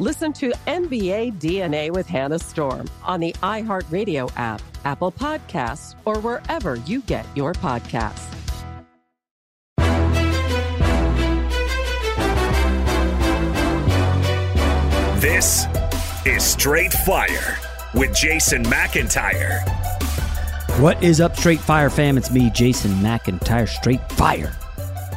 Listen to NBA DNA with Hannah Storm on the iHeartRadio app, Apple Podcasts, or wherever you get your podcasts. This is Straight Fire with Jason McIntyre. What is up, Straight Fire fam? It's me, Jason McIntyre, Straight Fire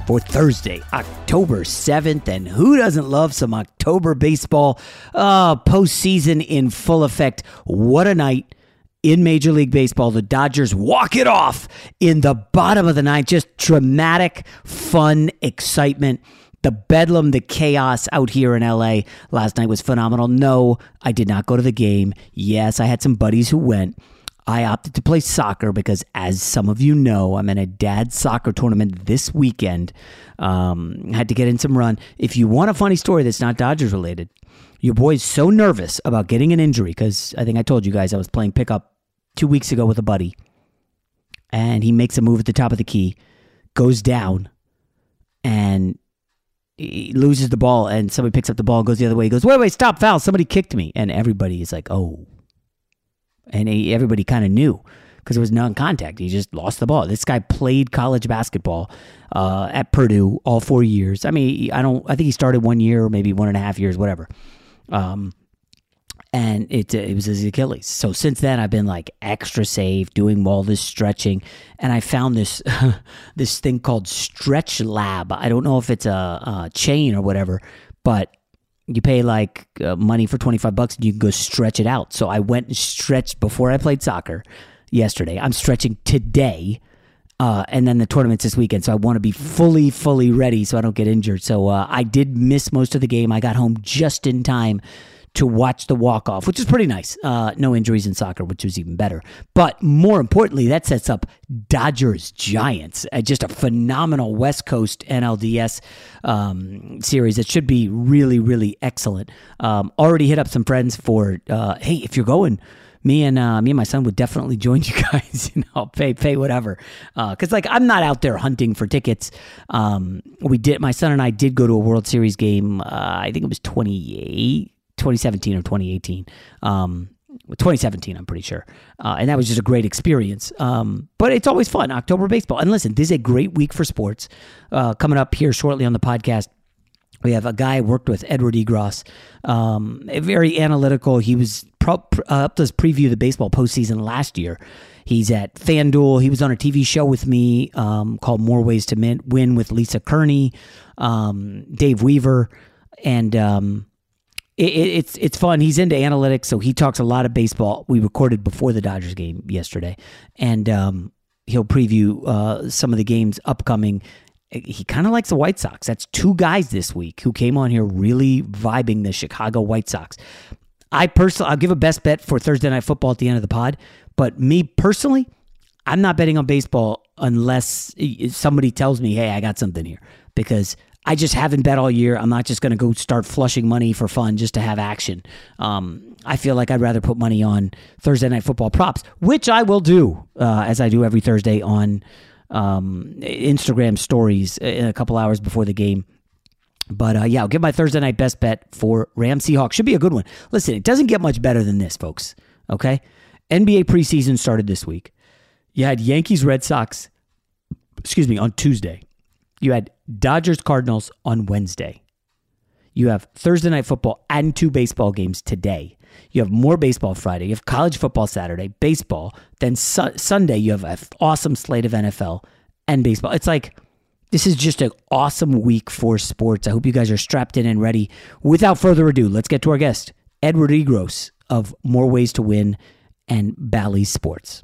for Thursday, October 7th. And who doesn't love some October baseball? Uh, postseason in full effect. What a night in Major League Baseball. The Dodgers walk it off in the bottom of the ninth. Just dramatic, fun, excitement. The bedlam, the chaos out here in LA last night was phenomenal. No, I did not go to the game. Yes, I had some buddies who went. I opted to play soccer because, as some of you know, I'm in a dad soccer tournament this weekend. Um, had to get in some run. If you want a funny story that's not Dodgers related, your boy's so nervous about getting an injury because I think I told you guys I was playing pickup two weeks ago with a buddy, and he makes a move at the top of the key, goes down, and he loses the ball, and somebody picks up the ball, goes the other way. He goes, "Wait, wait, stop, foul! Somebody kicked me!" And everybody is like, "Oh." And he, everybody kind of knew because it was non-contact. He just lost the ball. This guy played college basketball uh, at Purdue all four years. I mean, I don't. I think he started one year, or maybe one and a half years, whatever. Um, and it it was his Achilles. So since then, I've been like extra safe, doing all this stretching, and I found this this thing called Stretch Lab. I don't know if it's a, a chain or whatever, but you pay like uh, money for 25 bucks and you can go stretch it out. So I went and stretched before I played soccer yesterday. I'm stretching today. Uh, and then the tournament's this weekend. So I want to be fully, fully ready so I don't get injured. So uh, I did miss most of the game. I got home just in time to watch the walk off, which is pretty nice. Uh, no injuries in soccer, which was even better. But more importantly, that sets up Dodgers Giants, uh, just a phenomenal West Coast NLDS um, series that should be really, really excellent. Um, already hit up some friends for, uh, hey, if you're going, me and uh, me and my son would definitely join you guys. you know, pay pay whatever. Because uh, like I'm not out there hunting for tickets. Um, we did. My son and I did go to a World Series game. Uh, I think it was 28 2017 or 2018. Um, 2017, I'm pretty sure. Uh, and that was just a great experience. Um, but it's always fun, October baseball. And listen, this is a great week for sports. Uh, coming up here shortly on the podcast, We have a guy I worked with, Edward Egros, um, very analytical. He was pro- uh, helped us preview the baseball postseason last year. He's at FanDuel. He was on a TV show with me um, called More Ways to Win with Lisa Kerney, um, Dave Weaver, and um, it, it's it's fun. He's into analytics, so he talks a lot of baseball. We recorded before the Dodgers game yesterday, and um, he'll preview uh, some of the games upcoming. He kind of likes the White Sox. That's two guys this week who came on here really vibing the Chicago White Sox. I personally, I'll give a best bet for Thursday Night Football at the end of the pod. But me personally, I'm not betting on baseball unless somebody tells me, "Hey, I got something here," because I just haven't bet all year. I'm not just going to go start flushing money for fun just to have action. Um, I feel like I'd rather put money on Thursday night football props, which I will do uh, as I do every Thursday on um, Instagram stories in a couple hours before the game. But uh, yeah, I'll give my Thursday night best bet for Ram Seahawks. Should be a good one. Listen, it doesn't get much better than this, folks. Okay. NBA preseason started this week. You had Yankees Red Sox, excuse me, on Tuesday. You had Dodgers Cardinals on Wednesday. You have Thursday night football and two baseball games today. You have more baseball Friday. You have college football Saturday, baseball. Then su- Sunday, you have an awesome slate of NFL and baseball. It's like this is just an awesome week for sports. I hope you guys are strapped in and ready. Without further ado, let's get to our guest, Edward Egros of More Ways to Win and Bally Sports.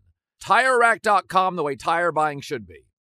TireRack.com, the way tire buying should be.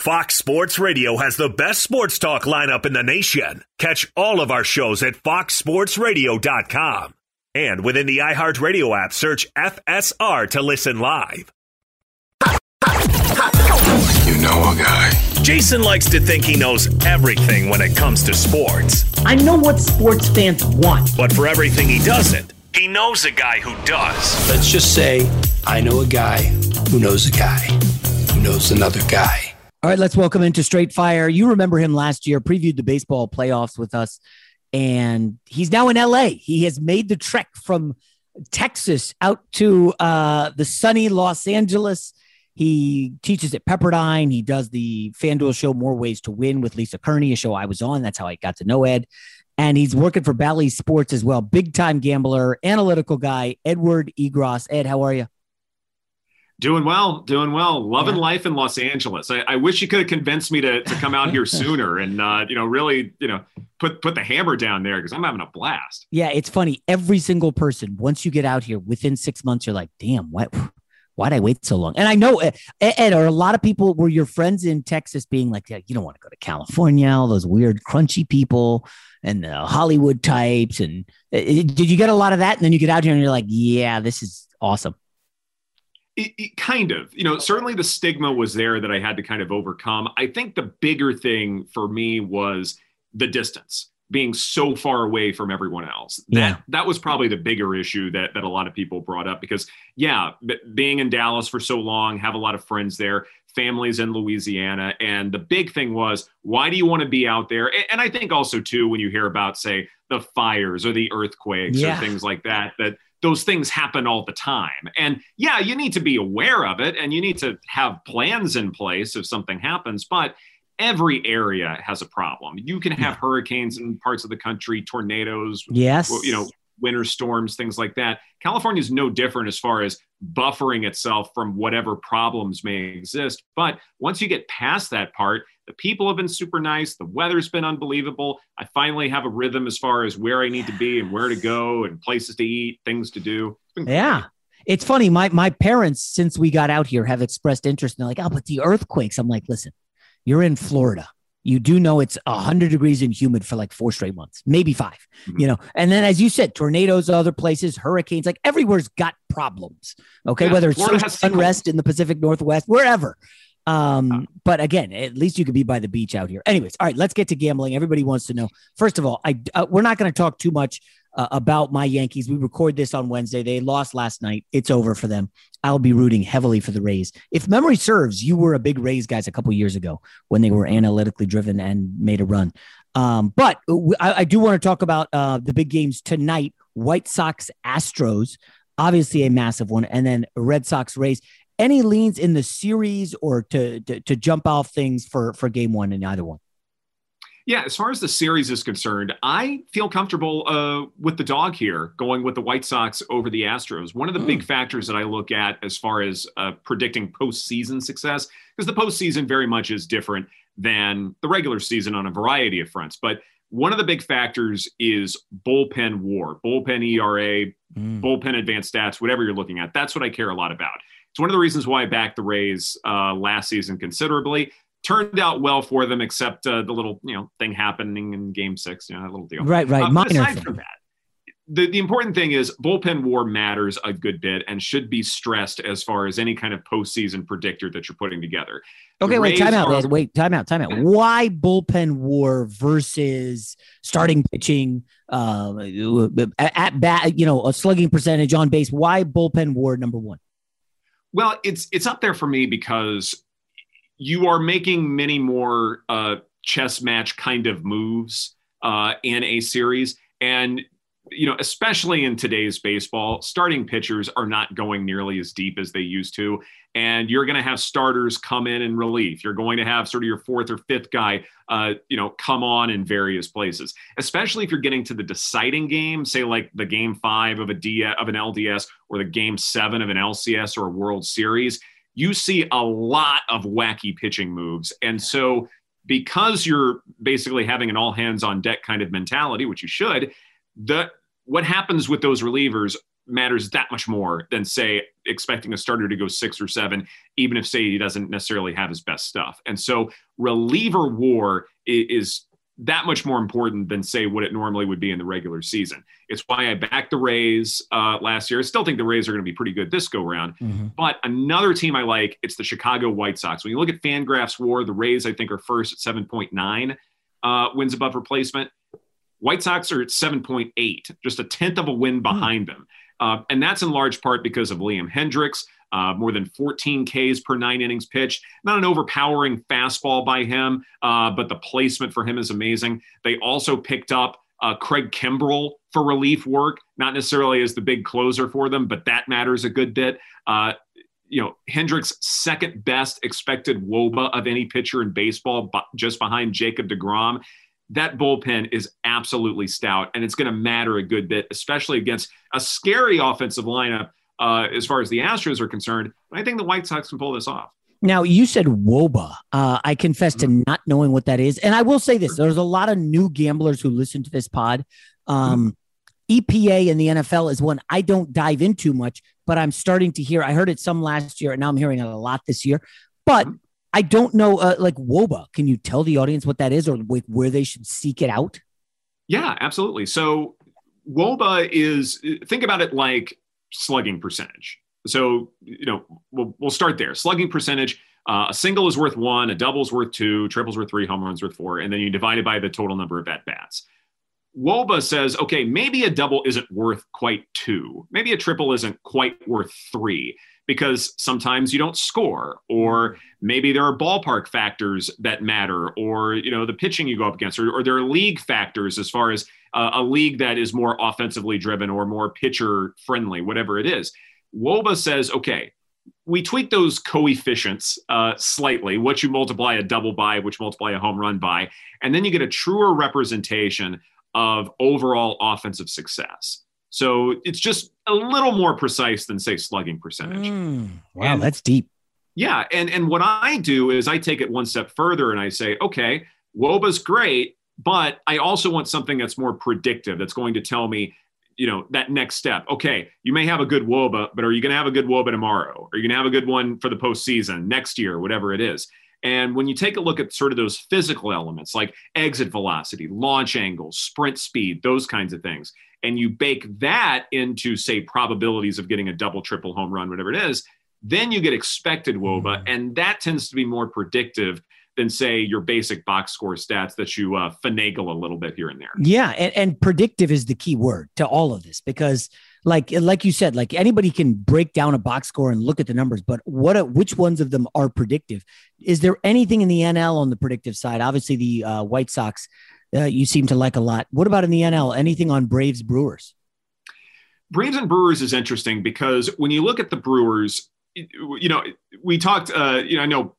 Fox Sports Radio has the best sports talk lineup in the nation. Catch all of our shows at foxsportsradio.com. And within the iHeartRadio app, search FSR to listen live. You know a guy. Jason likes to think he knows everything when it comes to sports. I know what sports fans want. But for everything he doesn't, he knows a guy who does. Let's just say I know a guy who knows a guy who knows another guy. All right, let's welcome into Straight Fire. You remember him last year, previewed the baseball playoffs with us, and he's now in LA. He has made the trek from Texas out to uh, the sunny Los Angeles. He teaches at Pepperdine. He does the FanDuel show More Ways to Win with Lisa Kerney, a show I was on. That's how I got to know Ed. And he's working for Bally Sports as well. Big time gambler, analytical guy, Edward Egros. Ed, how are you? Doing well, doing well. Loving yeah. life in Los Angeles. I, I, wish you could have convinced me to, to come out here sooner and uh, you know really you know put put the hammer down there because I'm having a blast. Yeah, it's funny. Every single person, once you get out here, within six months, you're like, damn, what? Why'd I wait so long? And I know, Ed, or a lot of people were your friends in Texas being like, yeah, you don't want to go to California, all those weird, crunchy people and the Hollywood types. And uh, did you get a lot of that? And then you get out here and you're like, yeah, this is awesome. It, it, kind of you know certainly the stigma was there that i had to kind of overcome i think the bigger thing for me was the distance being so far away from everyone else yeah. that that was probably the bigger issue that that a lot of people brought up because yeah being in dallas for so long have a lot of friends there families in louisiana and the big thing was why do you want to be out there and i think also too when you hear about say the fires or the earthquakes yeah. or things like that that those things happen all the time. And yeah, you need to be aware of it and you need to have plans in place if something happens, but every area has a problem. You can have yeah. hurricanes in parts of the country, tornadoes, yes, you know, winter storms, things like that. California is no different as far as buffering itself from whatever problems may exist. But once you get past that part, the people have been super nice. The weather's been unbelievable. I finally have a rhythm as far as where I need to be and where to go and places to eat, things to do. Yeah. It's funny. My my parents, since we got out here, have expressed interest. And they're like, oh, but the earthquakes. I'm like, listen, you're in Florida you do know it's 100 degrees and humid for like four straight months, maybe 5 mm-hmm. you know. And then, as you said, tornadoes, other places, hurricanes, like everywhere's got problems. Okay. Yeah, Whether it's unrest in the Pacific Northwest, wherever. Um, uh, but again, at least you could be by the beach out here. Anyways, all right, let's get to gambling. Everybody wants to know. First of all, I uh, we're not going to talk too much uh, about my Yankees. We record this on Wednesday. They lost last night. It's over for them. I'll be rooting heavily for the Rays. If memory serves, you were a big Rays guys a couple years ago when they were analytically driven and made a run. Um, but I, I, do want to talk about uh, the big games tonight. White Sox Astros, obviously a massive one, and then Red Sox Rays. Any leans in the series or to, to, to jump off things for for game one in either one? Yeah, as far as the series is concerned, I feel comfortable uh, with the dog here, going with the White Sox over the Astros. One of the mm. big factors that I look at as far as uh, predicting postseason success, because the postseason very much is different than the regular season on a variety of fronts. But one of the big factors is bullpen war, bullpen ERA, mm. bullpen advanced stats, whatever you're looking at. That's what I care a lot about. It's one of the reasons why I backed the Rays uh, last season considerably turned out well for them, except uh, the little you know thing happening in Game Six. You know, that little deal. Right, right. Uh, aside thing. from that, the, the important thing is bullpen war matters a good bit and should be stressed as far as any kind of postseason predictor that you're putting together. Okay, wait, time out. Are, wait, time out, time out. Why bullpen war versus starting pitching uh, at bat, you know, a slugging percentage on base? Why bullpen war number one? Well, it's it's up there for me because you are making many more uh, chess match kind of moves uh, in a series, and you know, especially in today's baseball, starting pitchers are not going nearly as deep as they used to. And you're going to have starters come in in relief. You're going to have sort of your fourth or fifth guy, uh, you know, come on in various places. Especially if you're getting to the deciding game, say like the game five of a D of an LDS or the game seven of an LCS or a World Series. You see a lot of wacky pitching moves, and so because you're basically having an all hands on deck kind of mentality, which you should, the what happens with those relievers matters that much more than say expecting a starter to go six or seven, even if say he doesn't necessarily have his best stuff. And so reliever war is that much more important than say what it normally would be in the regular season. It's why I backed the Rays uh, last year. I still think the Rays are going to be pretty good this go round. Mm-hmm. But another team I like, it's the Chicago White Sox. When you look at Fangraphs WAR, the Rays I think are first at 7.9 uh, wins above replacement. White Sox are at 7.8, just a tenth of a win hmm. behind them. Uh, and that's in large part because of Liam Hendriks, uh, more than 14 Ks per nine innings pitched. Not an overpowering fastball by him, uh, but the placement for him is amazing. They also picked up uh, Craig Kimbrel for relief work, not necessarily as the big closer for them, but that matters a good bit. Uh, you know, Hendriks' second best expected WOBA of any pitcher in baseball, just behind Jacob DeGrom that bullpen is absolutely stout, and it's going to matter a good bit, especially against a scary offensive lineup uh, as far as the Astros are concerned. I think the White Sox can pull this off. Now, you said WOBA. Uh, I confess to mm-hmm. not knowing what that is. And I will say this there's a lot of new gamblers who listen to this pod. Um, EPA in the NFL is one I don't dive into much, but I'm starting to hear. I heard it some last year, and now I'm hearing it a lot this year. But mm-hmm. I don't know, uh, like WOBA. Can you tell the audience what that is or like where they should seek it out? Yeah, absolutely. So WOBA is think about it like slugging percentage. So you know we'll, we'll start there. Slugging percentage. Uh, a single is worth one, a double is worth two, triples worth three, home runs worth four, and then you divide it by the total number of at bats. WOBA says, okay, maybe a double isn't worth quite two. Maybe a triple isn't quite worth three because sometimes you don't score or maybe there are ballpark factors that matter or you know the pitching you go up against or, or there are league factors as far as uh, a league that is more offensively driven or more pitcher friendly whatever it is. Woba says okay we tweak those coefficients uh, slightly. What you multiply a double by which multiply a home run by and then you get a truer representation of overall offensive success. So it's just a little more precise than say slugging percentage. Mm, wow, and, that's deep. Yeah, and and what I do is I take it one step further and I say, okay, WOBA's great, but I also want something that's more predictive. That's going to tell me, you know, that next step. Okay, you may have a good WOBA, but are you going to have a good WOBA tomorrow? Are you going to have a good one for the postseason next year, whatever it is? And when you take a look at sort of those physical elements like exit velocity, launch angle, sprint speed, those kinds of things, and you bake that into, say, probabilities of getting a double, triple home run, whatever it is, then you get expected WOBA. Mm. And that tends to be more predictive than say your basic box score stats that you uh, finagle a little bit here and there. Yeah, and, and predictive is the key word to all of this because, like like you said, like anybody can break down a box score and look at the numbers, but what which ones of them are predictive? Is there anything in the NL on the predictive side? Obviously, the uh, White Sox uh, you seem to like a lot. What about in the NL? Anything on Braves Brewers? Braves and Brewers is interesting because when you look at the Brewers, you know, we talked, uh, you know, I know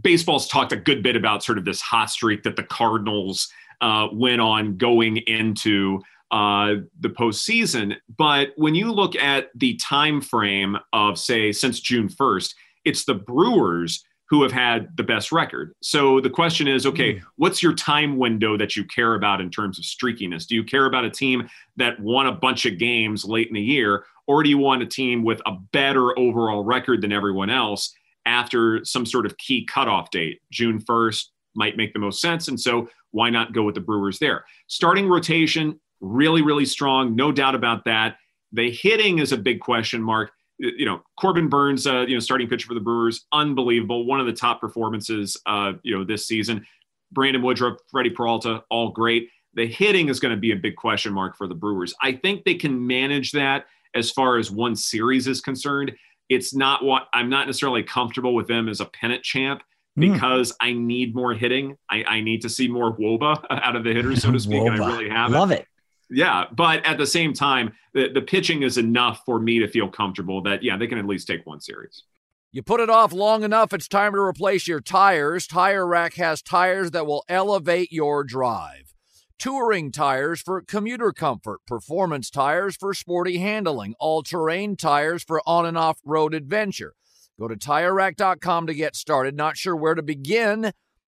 baseball's talked a good bit about sort of this hot streak that the Cardinals uh, went on going into uh, the postseason. But when you look at the time frame of, say, since June 1st, it's the Brewers who have had the best record. So the question is okay, mm. what's your time window that you care about in terms of streakiness? Do you care about a team that won a bunch of games late in the year, or do you want a team with a better overall record than everyone else after some sort of key cutoff date? June 1st might make the most sense. And so why not go with the Brewers there? Starting rotation, really, really strong, no doubt about that. The hitting is a big question mark you know, Corbin Burnes, uh, you know, starting pitcher for the Brewers, unbelievable. One of the top performances, uh, you know, this season. Brandon Woodruff, Freddie Peralta, all great. The hitting is going to be a big question mark for the Brewers. I think they can manage that as far as one series is concerned. it's not what I'm not necessarily comfortable with them as a pennant champ Hmm. because I need more hitting. I, I need to see more woba out of the hitters, so to speak. and I really have Love it. Yeah, but at the same time, the, the pitching is enough for me to feel comfortable that yeah, they can at least take one series. You put it off long enough, it's time to replace your tires. Tire Rack has tires that will elevate your drive. Touring tires for commuter comfort, performance tires for sporty handling, all terrain tires for on and off road adventure. Go to tirerack.com to get started. Not sure where to begin?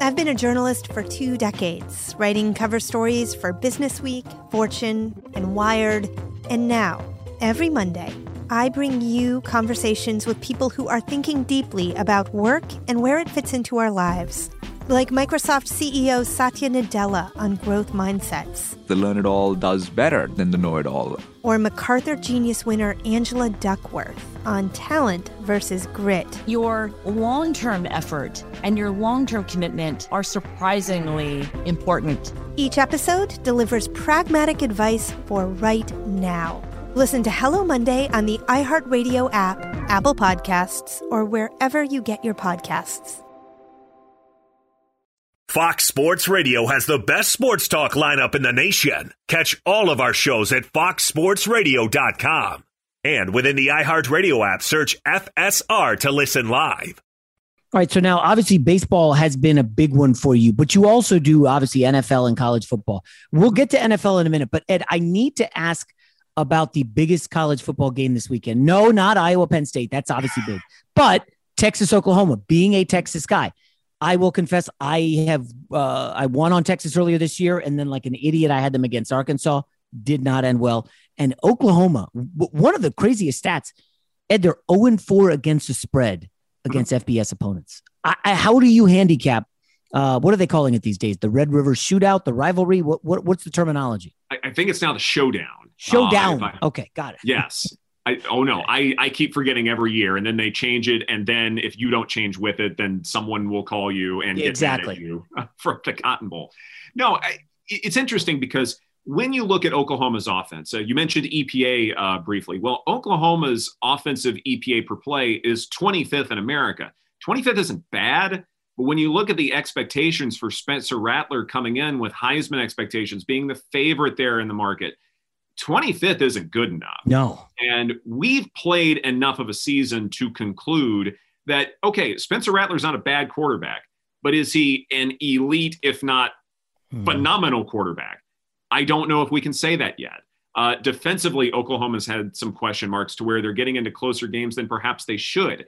I've been a journalist for two decades, writing cover stories for Business Week, Fortune, and Wired. And now, every Monday, I bring you conversations with people who are thinking deeply about work and where it fits into our lives. Like Microsoft CEO Satya Nadella on growth mindsets, The learn it all does better than the know it all. Or MacArthur Genius winner Angela Duckworth on talent versus grit. Your long term effort and your long term commitment are surprisingly important. Each episode delivers pragmatic advice for right now. Listen to Hello Monday on the iHeartRadio app, Apple Podcasts, or wherever you get your podcasts. Fox Sports Radio has the best sports talk lineup in the nation. Catch all of our shows at foxsportsradio.com. And within the iHeartRadio app, search FSR to listen live. All right. So now, obviously, baseball has been a big one for you, but you also do obviously NFL and college football. We'll get to NFL in a minute, but Ed, I need to ask about the biggest college football game this weekend. No, not Iowa Penn State. That's obviously big, but Texas Oklahoma. Being a Texas guy, I will confess I have uh, I won on Texas earlier this year, and then like an idiot, I had them against Arkansas. did not end well. And Oklahoma, w- one of the craziest stats, Ed, they're 0 4 against the spread against FBS opponents. I, I, how do you handicap? Uh, what are they calling it these days? The Red River Shootout, the rivalry? What, what what's the terminology? I, I think it's now the showdown. Showdown. Uh, I- okay, got it. Yes. I, oh no, I, I keep forgetting every year, and then they change it, and then if you don't change with it, then someone will call you and get Exactly. mad at you from the Cotton Bowl. No, I, it's interesting because when you look at Oklahoma's offense, uh, you mentioned EPA uh, briefly. Well, Oklahoma's offensive EPA per play is 25th in America. 25th isn't bad, but when you look at the expectations for Spencer Rattler coming in with Heisman expectations, being the favorite there in the market, 25th isn't good enough. No. And we've played enough of a season to conclude that, okay, Spencer Rattler's not a bad quarterback, but is he an elite, if not phenomenal quarterback? I don't know if we can say that yet. Uh, defensively, Oklahoma's had some question marks to where they're getting into closer games than perhaps they should.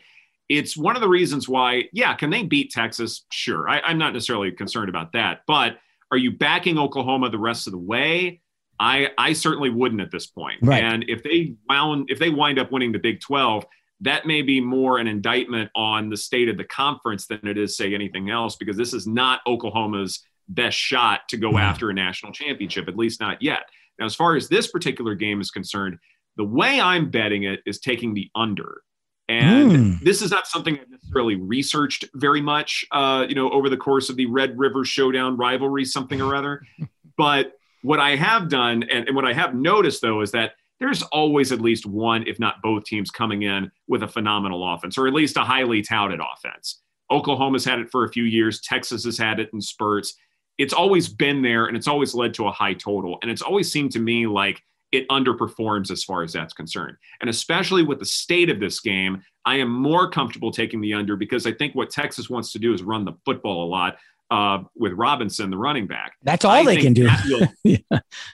It's one of the reasons why, yeah, can they beat Texas? Sure. I, I'm not necessarily concerned about that. But are you backing Oklahoma the rest of the way? I, I certainly wouldn't at this point. Right. And if they wound, if they wind up winning the Big 12, that may be more an indictment on the state of the conference than it is say anything else, because this is not Oklahoma's best shot to go after a national championship, at least not yet. Now, as far as this particular game is concerned, the way I'm betting it is taking the under. And Mm. this is not something I've necessarily researched very much, uh, you know, over the course of the Red River Showdown rivalry, something or other. but what I have done and, and what I have noticed, though, is that there's always at least one, if not both teams coming in with a phenomenal offense, or at least a highly touted offense. Oklahoma's had it for a few years. Texas has had it in spurts. It's always been there and it's always led to a high total. And it's always seemed to me like it underperforms as far as that's concerned. And especially with the state of this game, I am more comfortable taking the under because I think what Texas wants to do is run the football a lot uh, with Robinson, the running back. That's all I they can do. will- yeah.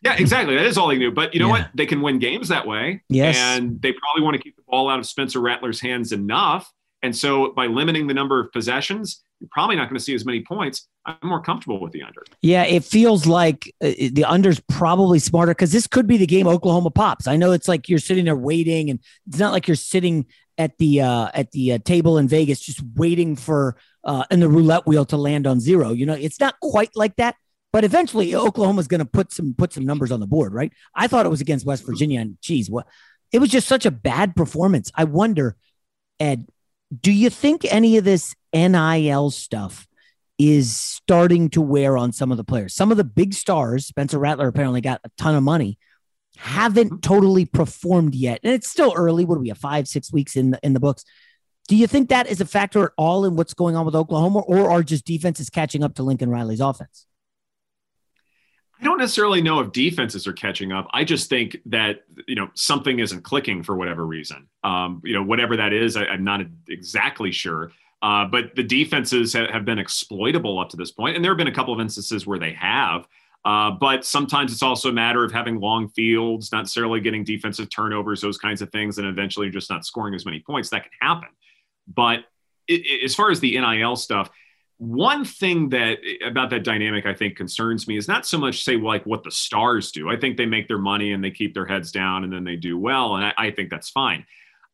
yeah, exactly. That is all they can do. But you know Yeah. what? They can win games that way. Yes. And they probably want to keep the ball out of Spencer Rattler's hands enough. And so by limiting the number of possessions, you're probably not going to see as many points. I'm more comfortable with the under. Yeah, it feels like uh, the under's probably smarter because this could be the game Oklahoma pops. I know it's like you're sitting there waiting, and it's not like you're sitting at the uh, at the uh, table in Vegas just waiting for uh, in the roulette wheel to land on zero. You know, it's not quite like that. But eventually, Oklahoma's going to put some put some numbers on the board, right? I thought it was against West Virginia, and geez, what it was just such a bad performance. I wonder, Ed, do you think any of this NIL stuff is starting to wear on some of the players? Some of the big stars, Spencer Rattler apparently got a ton of money, haven't totally performed yet. And it's still early. What do we have? Five, six weeks in the in the books. Do you think that is a factor at all in what's going on with Oklahoma, or are just defenses catching up to Lincoln Riley's offense? I don't necessarily know if defenses are catching up. I just think that you know something isn't clicking for whatever reason. Um, you know, whatever that is, I, I'm not exactly sure. Uh, but the defenses ha- have been exploitable up to this point, and there have been a couple of instances where they have. Uh, but sometimes it's also a matter of having long fields, not necessarily getting defensive turnovers, those kinds of things, and eventually just not scoring as many points. That can happen. But i i- as far as the NIL stuff, one thing that about that dynamic I think concerns me is not so much say like what the stars do. I think they make their money and they keep their heads down and then they do well, and I, I think that's fine.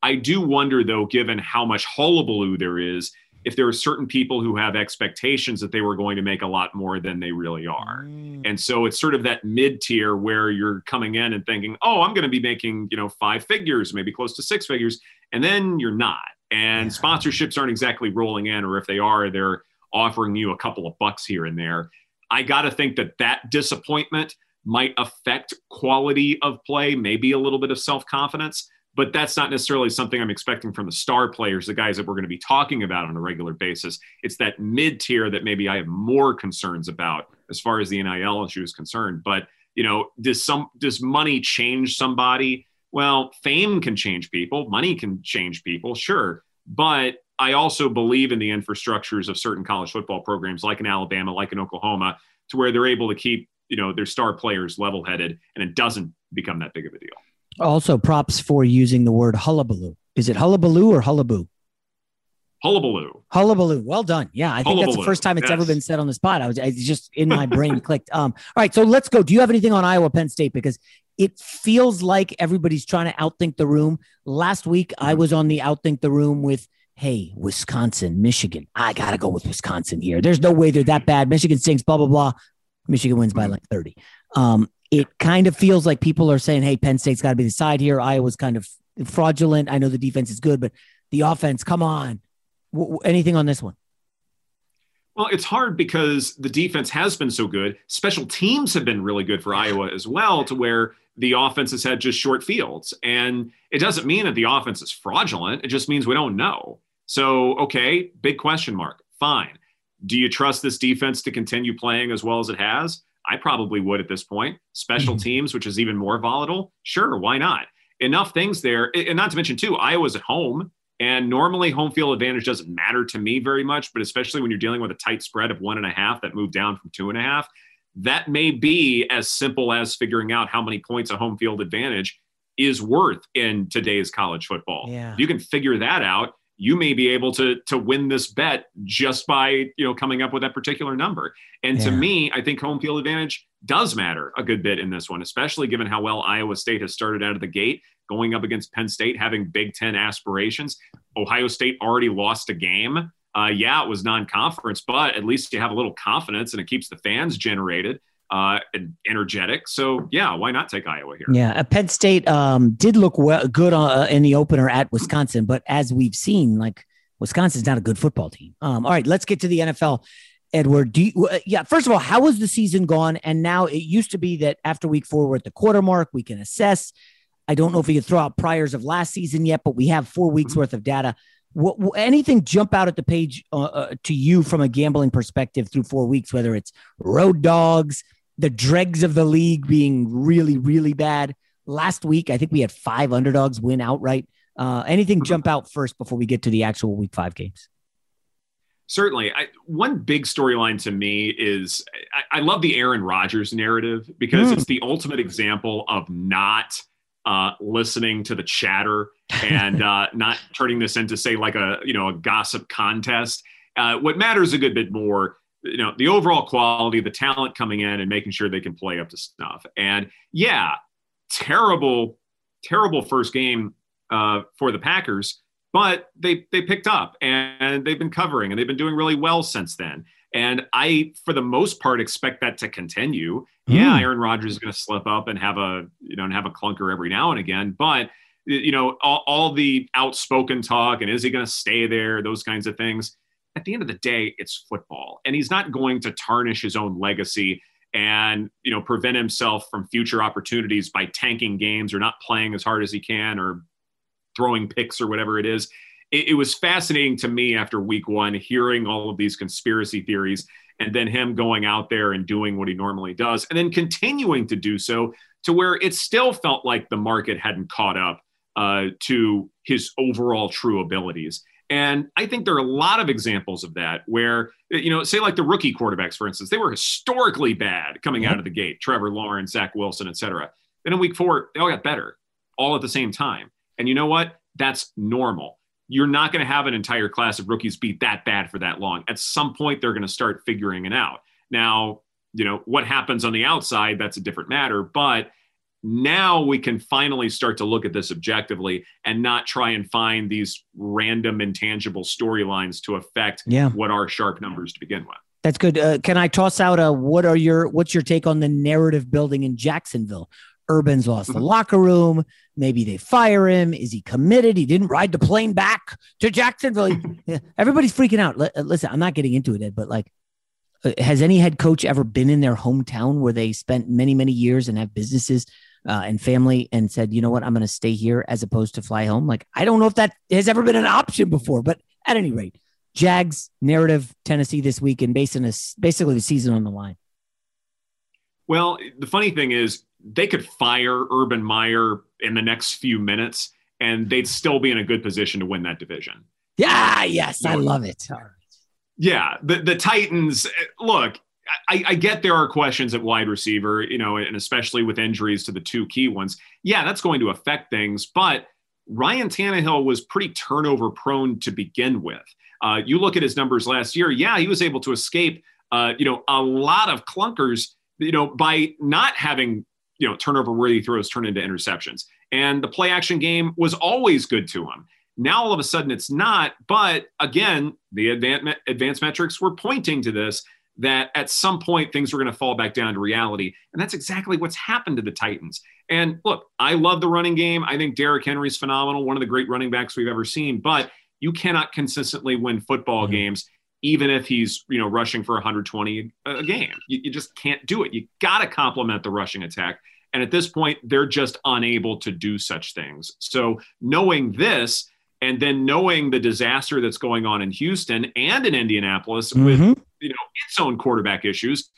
I do wonder though, given how much hullabaloo there is, if there are certain people who have expectations that they were going to make a lot more than they really are. Mm. And so it's sort of that mid tier where you're coming in and thinking, oh, I'm going to be making, you know, five figures, maybe close to six figures. And then you're not. And sponsorships aren't exactly rolling in, or if they are, they're offering you a couple of bucks here and there. I got to think that that disappointment might affect quality of play, maybe a little bit of self confidence, but that's not necessarily something I'm expecting from the star players, the guys that we're going to be talking about on a regular basis. It's that mid tier that maybe I have more concerns about as far as the NIL issue is concerned. But you know, does some does money change somebody? Well, fame can change people, money can change people, sure, but I also believe in the infrastructures of certain college football programs, like in Alabama, like in Oklahoma, to where they're able to keep you know their star players level headed, and it doesn't become that big of a deal. Also, props for using the word hullabaloo. Is it hullabaloo or hullaboo? Hullabaloo. Hullabaloo. Well done. Yeah, I think that's the first time it's ever been said on the spot. I was I just in my brain clicked. Um, all right, so let's go. Do you have anything on Iowa Penn State? Because it feels like everybody's trying to outthink the room. Last week I was on the outthink the room with hey, Wisconsin, Michigan. I gotta go with Wisconsin here. There's no way they're that bad. Michigan stinks, blah, blah, blah. Michigan wins by like 30. Um, it kind of feels like people are saying, hey, Penn State's got to be the side here. Iowa's kind of fraudulent. I know the defense is good, but the offense, come on. W- anything on this one? Well, it's hard because the defense has been so good. Special teams have been really good for Iowa as well, to where the offense has had just short fields. And it doesn't mean that the offense is fraudulent. It just means we don't know. So, okay, big question mark. Fine. Do you trust this defense to continue playing as well as it has? I probably would at this point. Special mm-hmm. teams, which is even more volatile, sure, why not? Enough things there. And not to mention, too, Iowa's at home. And normally home field advantage doesn't matter to me very much, but especially when you're dealing with a tight spread of one and a half that moved down from two and a half, that may be as simple as figuring out how many points a home field advantage is worth in today's college football. Yeah. You can figure that out, you may be able to to win this bet just by you know coming up with that particular number. And to me, I think home field advantage does matter a good bit in this one, especially given how well Iowa State has started out of the gate, going up against Penn State, having Big Ten aspirations. Ohio State already lost a game. Uh, yeah, it was non-conference, but at least you have a little confidence, and it keeps the fans generated uh, and energetic. So yeah, why not take Iowa here? Yeah, uh, Penn State um, did look well, good uh, in the opener at Wisconsin, but as we've seen, like Wisconsin's not a good football team. Um, all right, let's get to the NFL. Edward, do you, uh, yeah. First of all, how was the season gone? And now it used to be that after week four, we're at the quarter mark. We can assess. I don't know if we can throw out priors of last season yet, but we have four weeks worth of data. What, what- anything jump out at the page uh, uh, to you from a gambling perspective through four weeks? Whether it's road dogs, the dregs of the league being really, really bad. Last week, I think we had five underdogs win outright. Uh, anything jump out first before we get to the actual week five games? Certainly. I, one big storyline to me is I, I love the Aaron Rodgers narrative because Mm. it's the ultimate example of not uh, listening to the chatter and uh, not turning this into, say, like a you know a gossip contest. Uh, what matters a good bit more, you know, the overall quality, the talent coming in, and making sure they can play up to snuff. And yeah, terrible, terrible first game uh, for the Packers but they they picked up and they've been covering and they've been doing really well since then. And I, for the most part, expect that to continue. Yeah, Mm. Aaron Rodgers is going to slip up and have a you know and have a clunker every now and again, but you know all, all the outspoken talk and is he going to stay there? Those kinds of things. At the end of the day, it's football, and he's not going to tarnish his own legacy and you know prevent himself from future opportunities by tanking games or not playing as hard as he can or throwing picks or whatever it is. It, it was fascinating to me after week one, hearing all of these conspiracy theories and then him going out there and doing what he normally does and then continuing to do so to where it still felt like the market hadn't caught up uh, to his overall true abilities. And I think there are a lot of examples of that where, you know, say like the rookie quarterbacks, for instance, they were historically bad coming mm-hmm. out of the gate, Trevor Lawrence, Zach Wilson, et cetera. Then in week four, they all got better all at the same time. And you know what? That's normal. You're not going to have an entire class of rookies be that bad for that long. At some point, they're going to start figuring it out. Now, you know, what happens on the outside, that's a different matter. But now we can finally start to look at this objectively and not try and find these random intangible storylines to affect Yeah. what are sharp numbers to begin with. That's good. Uh, can I toss out a what are your what's your take on the narrative building in Jacksonville? Urban's lost the locker room. Maybe they fire him. Is he committed? He didn't ride the plane back to Jacksonville. Everybody's freaking out. Uh, Listen, I'm not getting into it, Ed, but like, uh, has any head coach ever been in their hometown where they spent many, many years and have businesses uh, and family and said, you know what, I'm going to stay here as opposed to fly home? Like, I don't know if that has ever been an option before, but at any rate, Jags narrative Tennessee this week and basing this basically the season on the line. Well, the funny thing is, they could fire Urban Meyer in the next few minutes, and they'd still be in a good position to win that division. Yeah, yes, I love it. Yeah, the the Titans. eh, Look, I, I get there are questions at wide receiver, you know, and especially with injuries to the two key ones. Yeah, that's going to affect things, but Ryan Tannehill was pretty turnover prone to begin with. Uh, you look at his numbers last year. Yeah, he was able to escape, uh, you know, a lot of clunkers, you know, by not having, you know, turnover worthy throws turn into interceptions. And the play action game was always good to him. Now all of a sudden it's not. But again, the advanced, advanced metrics were pointing to this that at some point things were going to fall back down to reality. And that's exactly what's happened to the Titans. And look, I love the running game. I think Derrick Henry's phenomenal, one of the great running backs we've ever seen, but you cannot consistently win football mm-hmm. games even if he's you know rushing for 120 a game. You, you just can't do it. You got to complement the rushing attack. And at this point, they're just unable to do such things. So knowing this, and then knowing the disaster that's going on in Houston and in Indianapolis mm-hmm. with you know its own quarterback issues,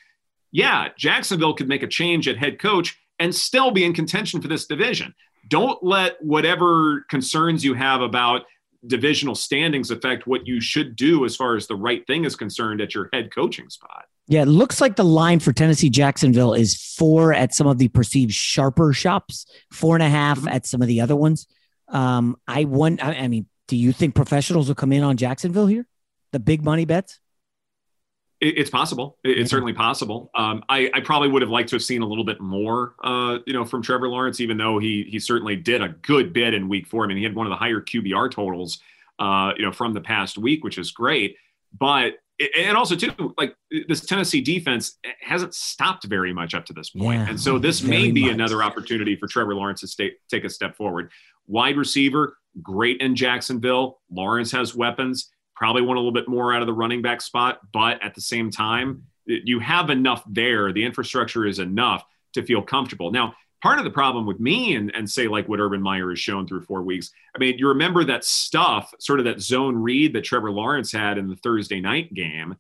yeah, Jacksonville could make a change at head coach and still be in contention for this division. Don't let whatever concerns you have about divisional standings affect what you should do as far as the right thing is concerned at your head coaching spot. Yeah, it looks like the line for Tennessee Jacksonville is four at some of the perceived sharper shops, four and a half mm-hmm. at some of the other ones. Um, I want. I mean, do you think professionals will come in on Jacksonville here? The big money bets. It's possible. It's certainly possible. Um, I, I, probably would have liked to have seen a little bit more, uh, you know, from Trevor Lawrence, even though he he certainly did a good bit in Week Four. I mean, he had one of the higher QBR totals, uh, you know, from the past week, which is great. But and also too, like this Tennessee defense hasn't stopped very much up to this point. Yeah, and so this may be much. another opportunity for Trevor Lawrence to stay, take a step forward. Wide receiver, great in Jacksonville. Lawrence has weapons probably want a little bit more out of the running back spot, but at the same time, you have enough there. The infrastructure is enough to feel comfortable. Now, part of the problem with me and, and say like what Urban Meyer has shown through four weeks, I mean, you remember that stuff, sort of that zone read that Trevor Lawrence had in the Thursday night game.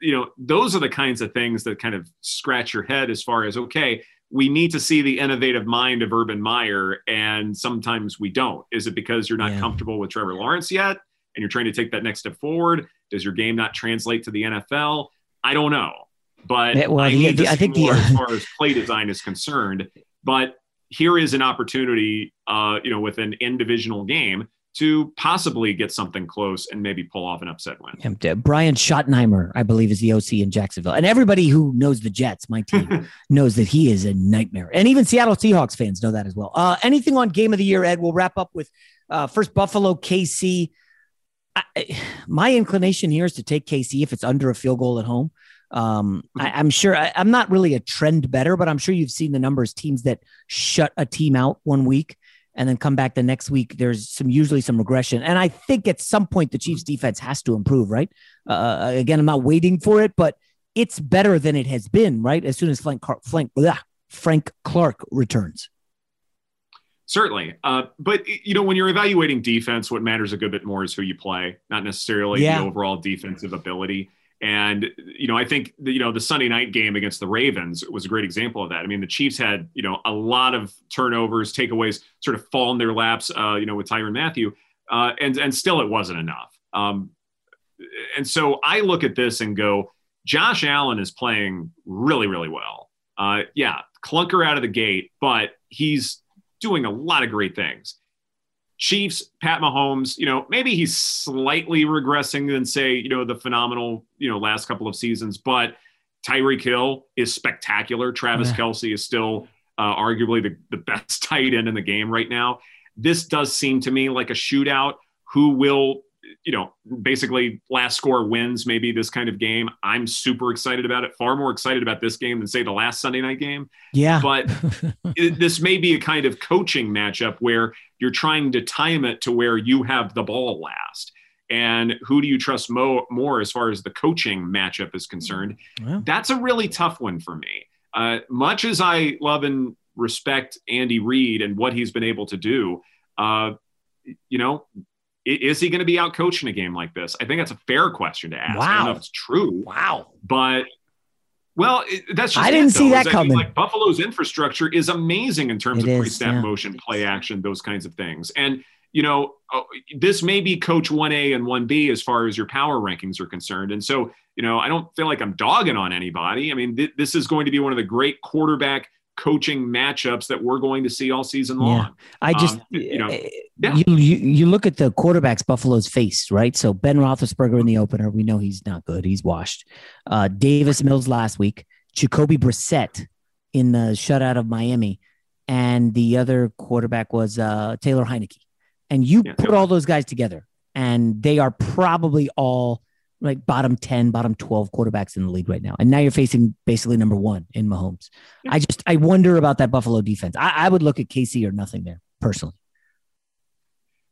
You know, those are the kinds of things that kind of scratch your head as far as, okay, we need to see the innovative mind of Urban Meyer, and sometimes we don't. Is it because you're not yeah. comfortable with Trevor Lawrence yet? And you're trying to take that next step forward? Does your game not translate to the NFL? I don't know, but yeah, well, I, he, I think the, as far as play design is concerned. But here is an opportunity, uh, you know, with an in divisional game to possibly get something close and maybe pull off an upset win. Yeah, Brian Schottenheimer, I believe, is the OC in Jacksonville. And everybody who knows the Jets, my team, knows that he is a nightmare. And even Seattle Seahawks fans know that as well. Uh, anything on game of the year, Ed? We'll wrap up with uh, first Buffalo KC. I, my inclination here is to take KC if it's under a field goal at home. Um, I, am sure I, am not really a trend better, but I'm sure you've seen the numbers teams that shut a team out one week and then come back the next week. There's some usually some regression, and I think at some point the Chiefs defense has to improve. Right? Uh, again, I'm not waiting for it, but it's better than it has been. Right? As soon as Frank Frank blah, Frank Clark returns. Certainly. Uh, but, you know, when you're evaluating defense, what matters a good bit more is who you play, not necessarily yeah. the overall defensive ability. And, you know, I think, the, you know, the Sunday night game against the Ravens was a great example of that. I mean, the Chiefs had, you know, a lot of turnovers, takeaways sort of fall in their laps, uh, you know, with Tyrann Mathieu. Uh, and, and still it wasn't enough. Um, and so I look at this and go, Josh Allen is playing really, really well. Uh, yeah, clunker out of the gate, but he's doing a lot of great things. Chiefs, Pat Mahomes, you know, maybe he's slightly regressing than say, you know, the phenomenal, you know, last couple of seasons, but Tyreek Hill is spectacular. Travis yeah. Kelce is still uh, arguably the, the best tight end in the game right now. This does seem to me like a shootout. Who will you know, basically last score wins maybe this kind of game. I'm super excited about it. Far more excited about this game than say the last Sunday night game. Yeah. But it, this may be a kind of coaching matchup where you're trying to time it to where you have the ball last. And who do you trust mo- more as far as the coaching matchup is concerned? That's a really tough one for me. Uh, much as I love and respect Andy Reid and what he's been able to do, uh, you know, is he going to be out coaching a game like this? I think that's a fair question to ask. Wow. I don't know if it's true. Wow. But well, it, that's just I didn't see that coming. like Buffalo's infrastructure is amazing in terms it of pre-snap yeah. motion, play action, those kinds of things. And you know, uh, this may be coach 1A and 1B as far as your power rankings are concerned. And so, you know, I don't feel like I'm dogging on anybody. I mean, th- this is going to be one of the great quarterback coaching matchups that we're going to see all season long. Yeah. I just, Um, you know, you, you you look at the quarterbacks Buffalo's faced, right? So Ben Roethlisberger in the opener, we know he's not good. He's washed. Uh, Davis Mills last week, Jacoby Brissett in the shutout of Miami, and the other quarterback was uh, Taylor Heinicke. And you put all those guys together, and they are probably all like bottom 10, bottom 12 quarterbacks in the league right now. And now you're facing basically number one in Mahomes. I just, I wonder about that Buffalo defense. I, I would look at KC or nothing there personally.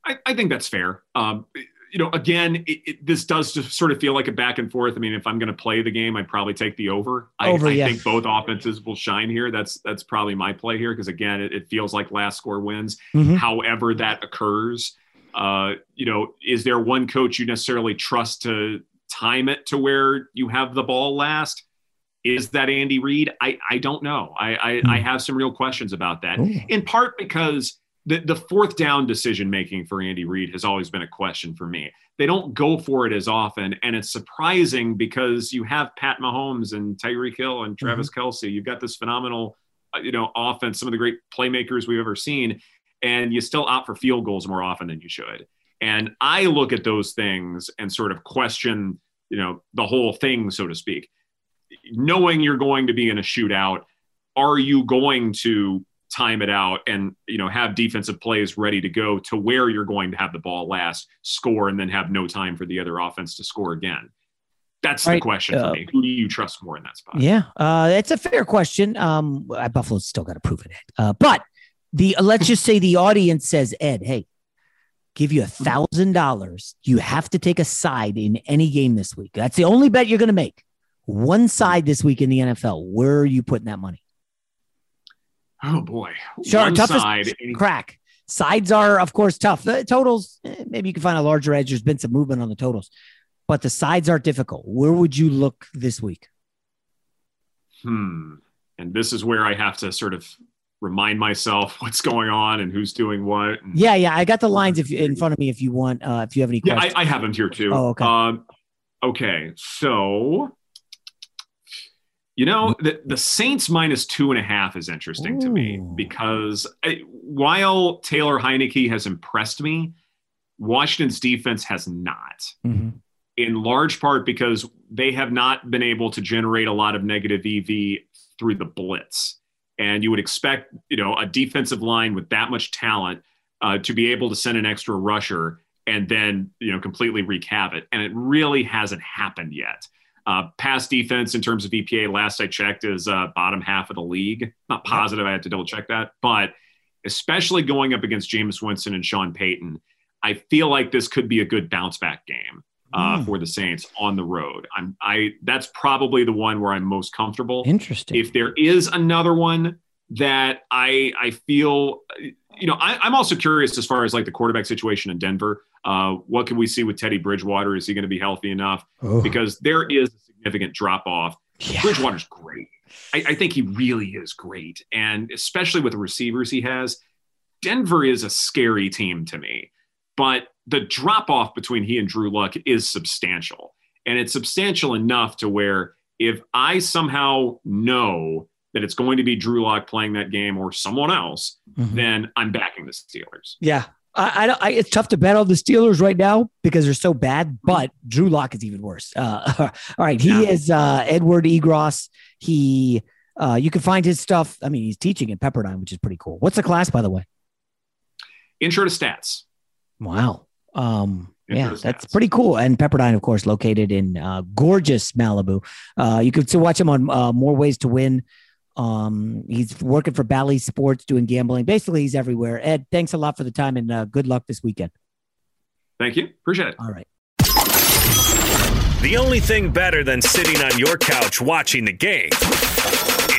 I, I think that's fair. Um, you know, again, it, it, this does just sort of feel like a back and forth. I mean, if I'm going to play the game, I'd probably take the over. I, Over, I yeah. think both offenses will shine here. That's that's probably my play here because again, it, it feels like last score wins. Mhm. However, that occurs, uh, you know, is there one coach you necessarily trust to time it to where you have the ball last? Is that Andy Reid? I, I don't know. I, I, I have some real questions about that. In part because the, the fourth down decision making for Andy Reid has always been a question for me. They don't go for it as often, and it's surprising because you have Pat Mahomes and Tyreek Hill and Travis Kelce. You've got this phenomenal, uh, you know, offense. Some of the great playmakers we've ever seen, and you still opt for field goals more often than you should. And I look at those things and sort of question, you know, the whole thing, so to speak. Knowing you're going to be in a shootout, are you going to time it out and you know have defensive plays ready to go to where you're going to have the ball last, score, and then have no time for the other offense to score again? That's the Right, question uh, for me. Who do you trust more in that spot? Yeah, uh, it's a fair question. Um, uh, Buffalo's still got to prove it. Uh, but the uh, let's just say the audience says, Ed, hey, give you a thousand dollars. You have to take a side in any game this week. That's the only bet you're going to make. One side this week in the NFL. Where are you putting that money? Oh boy, Sure, One toughest side, crack. Sides are, of course, tough. The totals, eh, maybe you can find a larger edge. There's been some movement on the totals, but the sides are difficult. Where would you look this week? Hmm. And this is where I have to sort of remind myself what's going on and who's doing what. And- Yeah, yeah, I got the lines if in front of me if you want. Uh, if you have any Yeah, questions. I, I have them here too. Oh, okay. Um, okay, so you know the the Saints minus two and a half is interesting to me because I, while Taylor Heinicke has impressed me, Washington's defense has not. Mhm. In large part because they have not been able to generate a lot of negative EV through the blitz. And you would expect, you know, a defensive line with that much talent uh, to be able to send an extra rusher and then, you know, completely wreak havoc. And it really hasn't happened yet. Uh, pass defense in terms of EPA, last I checked, is uh, bottom half of the league. Not positive, I had to double check that, but especially going up against Jameis Winston and Sean Payton, I feel like this could be a good bounce back game uh, Mm. for the Saints on the road. I'm I that's probably the one where I'm most comfortable. Interesting. If there is another one that I I feel you know I, I'm also curious as far as like the quarterback situation in Denver. Uh, what can we see with Teddy Bridgewater? Is he going to be healthy enough? Oh. Because there is a significant drop off. Bridgewater's great. I, I think he really is great, and especially with the receivers he has, Denver is a scary team to me. But the drop off between he and Drew Lock is substantial, and it's substantial enough to where if I somehow know that it's going to be Drew Lock playing that game or someone else, Mhm. then I'm backing the Steelers. Yeah. I, I, I, it's tough to bet on the Steelers right now because they're so bad, but Drew Lock is even worse. Uh, all right. He is uh, Edward Egros. He, uh, you can find his stuff. I mean, he's teaching at Pepperdine, which is pretty cool. What's the class, by the way? Intro to stats. Wow. Um, yeah, to that's pretty cool. And Pepperdine, of course, located in uh, gorgeous Malibu. Uh, you can still watch him on uh, More Ways to Win. Um, he's working for Bally Sports, doing gambling. Basically, he's everywhere. Ed, thanks a lot for the time and uh, good luck this weekend. Thank you. Appreciate it. All right. The only thing better than sitting on your couch watching the game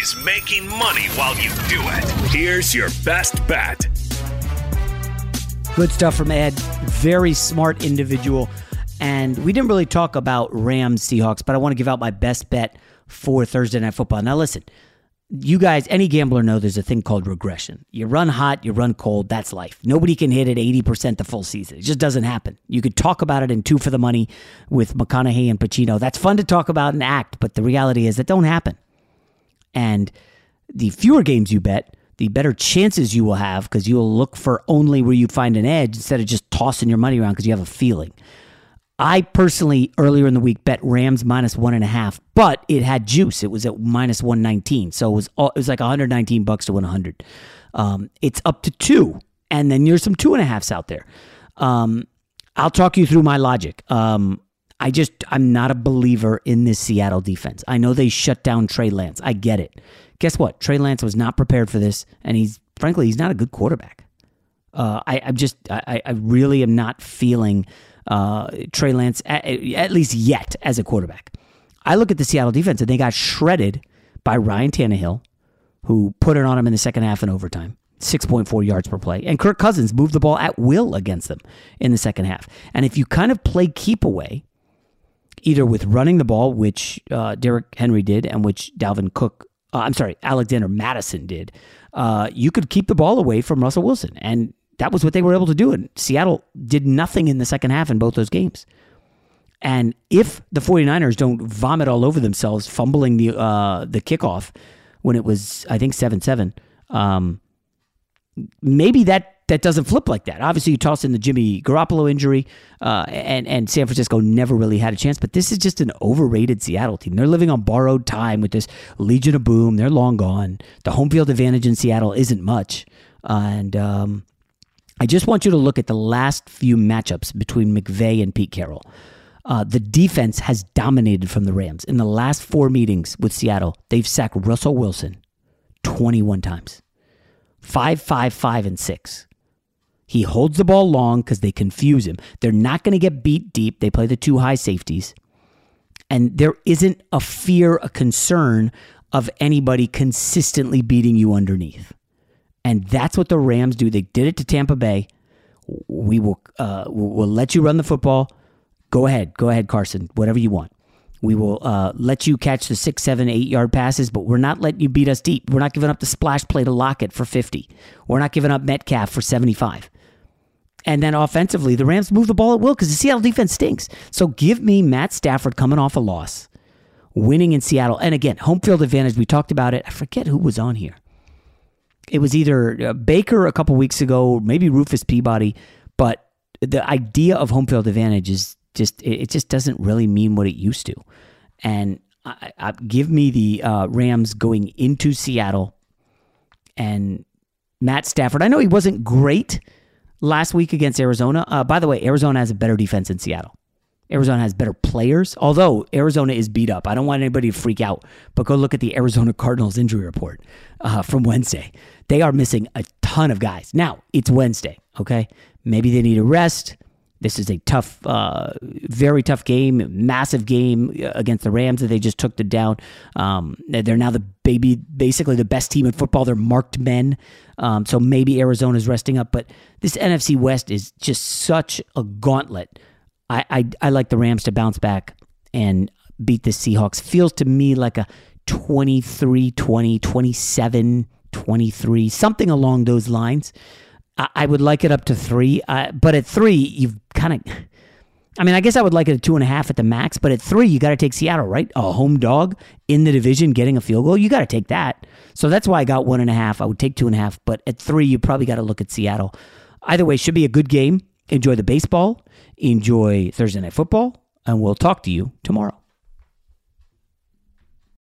is making money while you do it. Here's your best bet. Good stuff from Ed. Very smart individual. And we didn't really talk about Rams Seahawks, but I want to give out my best bet for Thursday Night Football. Now, listen, you guys, any gambler know there's a thing called regression. You run hot, you run cold. That's life. Nobody can hit it 80% the full season. It just doesn't happen. You could talk about it in two for the money with McConaughey and Pacino. That's fun to talk about and act, but the reality is that don't happen. And the fewer games you bet, the better chances you will have because you'll look for only where you find an edge instead of just tossing your money around because you have a feeling. I personally earlier in the week bet Rams minus one and a half, but it had juice. It was at minus one nineteen, so it was all, it was like one hundred nineteen bucks to hundred. Um, it's up to two, and then there's some two and a halfs out there. Um, I'll talk you through my logic. Um, I just I'm not a believer in this Seattle defense. I know they shut down Trey Lance. I get it. Guess what? Trey Lance was not prepared for this, and he's frankly he's not a good quarterback. Uh, I, I'm just I, I really am not feeling uh, Trey Lance, at, at least yet, as a quarterback. I look at the Seattle defense and they got shredded by Ryan Tannehill, who put it on him in the second half in overtime. 6.4 yards per play. And Kirk Cousins moved the ball at will against them in the second half. And if you kind of play keep away, either with running the ball, which uh, Derrick Henry did, and which Dalvin Cook, uh, I'm sorry, Alexander Mattison did, uh, you could keep the ball away from Russell Wilson. And that was what they were able to do. And Seattle did nothing in the second half in both those games. And if the 49ers don't vomit all over themselves, fumbling the uh, the kickoff when it was, I think, 7 7, um, maybe that that doesn't flip like that. Obviously, you toss in the Jimmy Garoppolo injury, uh, and and San Francisco never really had a chance. But this is just an overrated Seattle team. They're living on borrowed time with this Legion of Boom. They're long gone. The home field advantage in Seattle isn't much, and um, I just want you to look at the last few matchups between McVay and Pete Carroll. Uh, the defense has dominated from the Rams. In the last four meetings with Seattle, they've sacked Russell Wilson 21 times. Five, five, five, and six. He holds the ball long because they confuse him. They're not going to get beat deep. They play the two high safeties. And there isn't a fear, a concern of anybody consistently beating you underneath. And that's what the Rams do. They did it to Tampa Bay. We will uh, we'll let you run the football. Go ahead, go ahead, Carson. Whatever you want. We will uh, let you catch the six, seven, eight yard passes, but we're not letting you beat us deep. We're not giving up the splash play to Lockett for 50. We're not giving up Metcalf for 75. And then offensively, the Rams move the ball at will because the Seattle defense stinks. So give me Matt Stafford coming off a loss, winning in Seattle. And again, home field advantage. We talked about it. I forget who was on here it was either uh, Baker a couple weeks ago, maybe Rufus Peabody, but the idea of home field advantage is just it just doesn't really mean what it used to. And I, I, give me the uh, Rams going into Seattle and Matt Stafford. I know he wasn't great last week against Arizona. Uh, by the way, Arizona has a better defense than Seattle. Arizona has better players, although Arizona is beat up. I don't want anybody to freak out, but go look at the Arizona Cardinals injury report uh, from Wednesday. They are missing a ton of guys. Now, it's Wednesday, okay? Maybe they need a rest. This is a tough, uh, very tough game, massive game against the Rams that they just took the down. Um, they're now the baby, basically the best team in football. They're marked men, um, so maybe Arizona's resting up. But this NFC West is just such a gauntlet. I, I, I like the Rams to bounce back and beat the Seahawks. Feels to me like a 23 20, 27 23, something along those lines. I, I would like it up to three, uh, but at three, you've kind of. I mean, I guess I would like it at two and a half at the max, but at three, you got to take Seattle, right? A home dog in the division getting a field goal, you got to take that. So that's why I got one and a half. I would take two and a half, but at three, you probably got to look at Seattle. Either way, should be a good game. Enjoy the baseball, enjoy Thursday Night Football, and we'll talk to you tomorrow.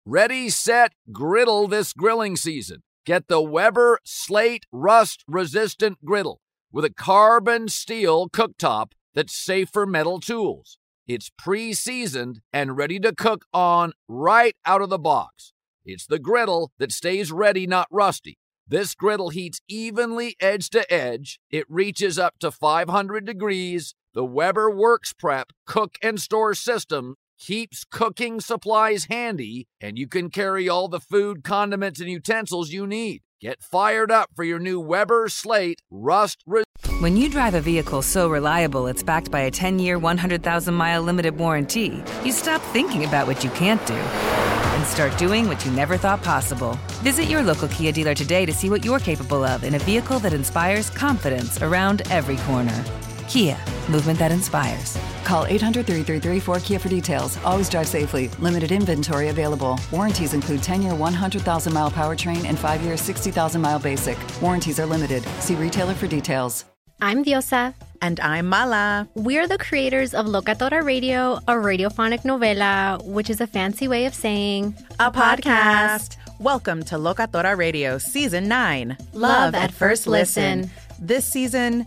Ready, set, griddle this grilling season. Get the Weber Slate Rust Resistant Griddle with a carbon steel cooktop that's safe for metal tools. It's pre seasoned and ready to cook on right out of the box. It's the griddle that stays ready, not rusty. This griddle heats evenly edge to edge. It reaches up to 500 degrees. The Weber Works Prep cook and store system keeps cooking supplies handy, and you can carry all the food, condiments, and utensils you need. Get fired up for your new Weber Slate Rust. Re- when you drive a vehicle so reliable it's backed by a 10 year, 100,000 mile limited warranty, you stop thinking about what you can't do and start doing what you never thought possible. Visit your local Kia dealer today to see what you're capable of in a vehicle that inspires confidence around every corner. Kia, movement that inspires. Call 800 333 4KIA for details. Always drive safely. Limited inventory available. Warranties include 10 year 100,000 mile powertrain and 5 year 60,000 mile basic. Warranties are limited. See retailer for details. I'm Diosa. And I'm Mala. We're the creators of Locatora Radio, a radiophonic novela, which is a fancy way of saying a podcast. Welcome to Locatora Radio Season 9 Love, Love at, First listen. listen. This season,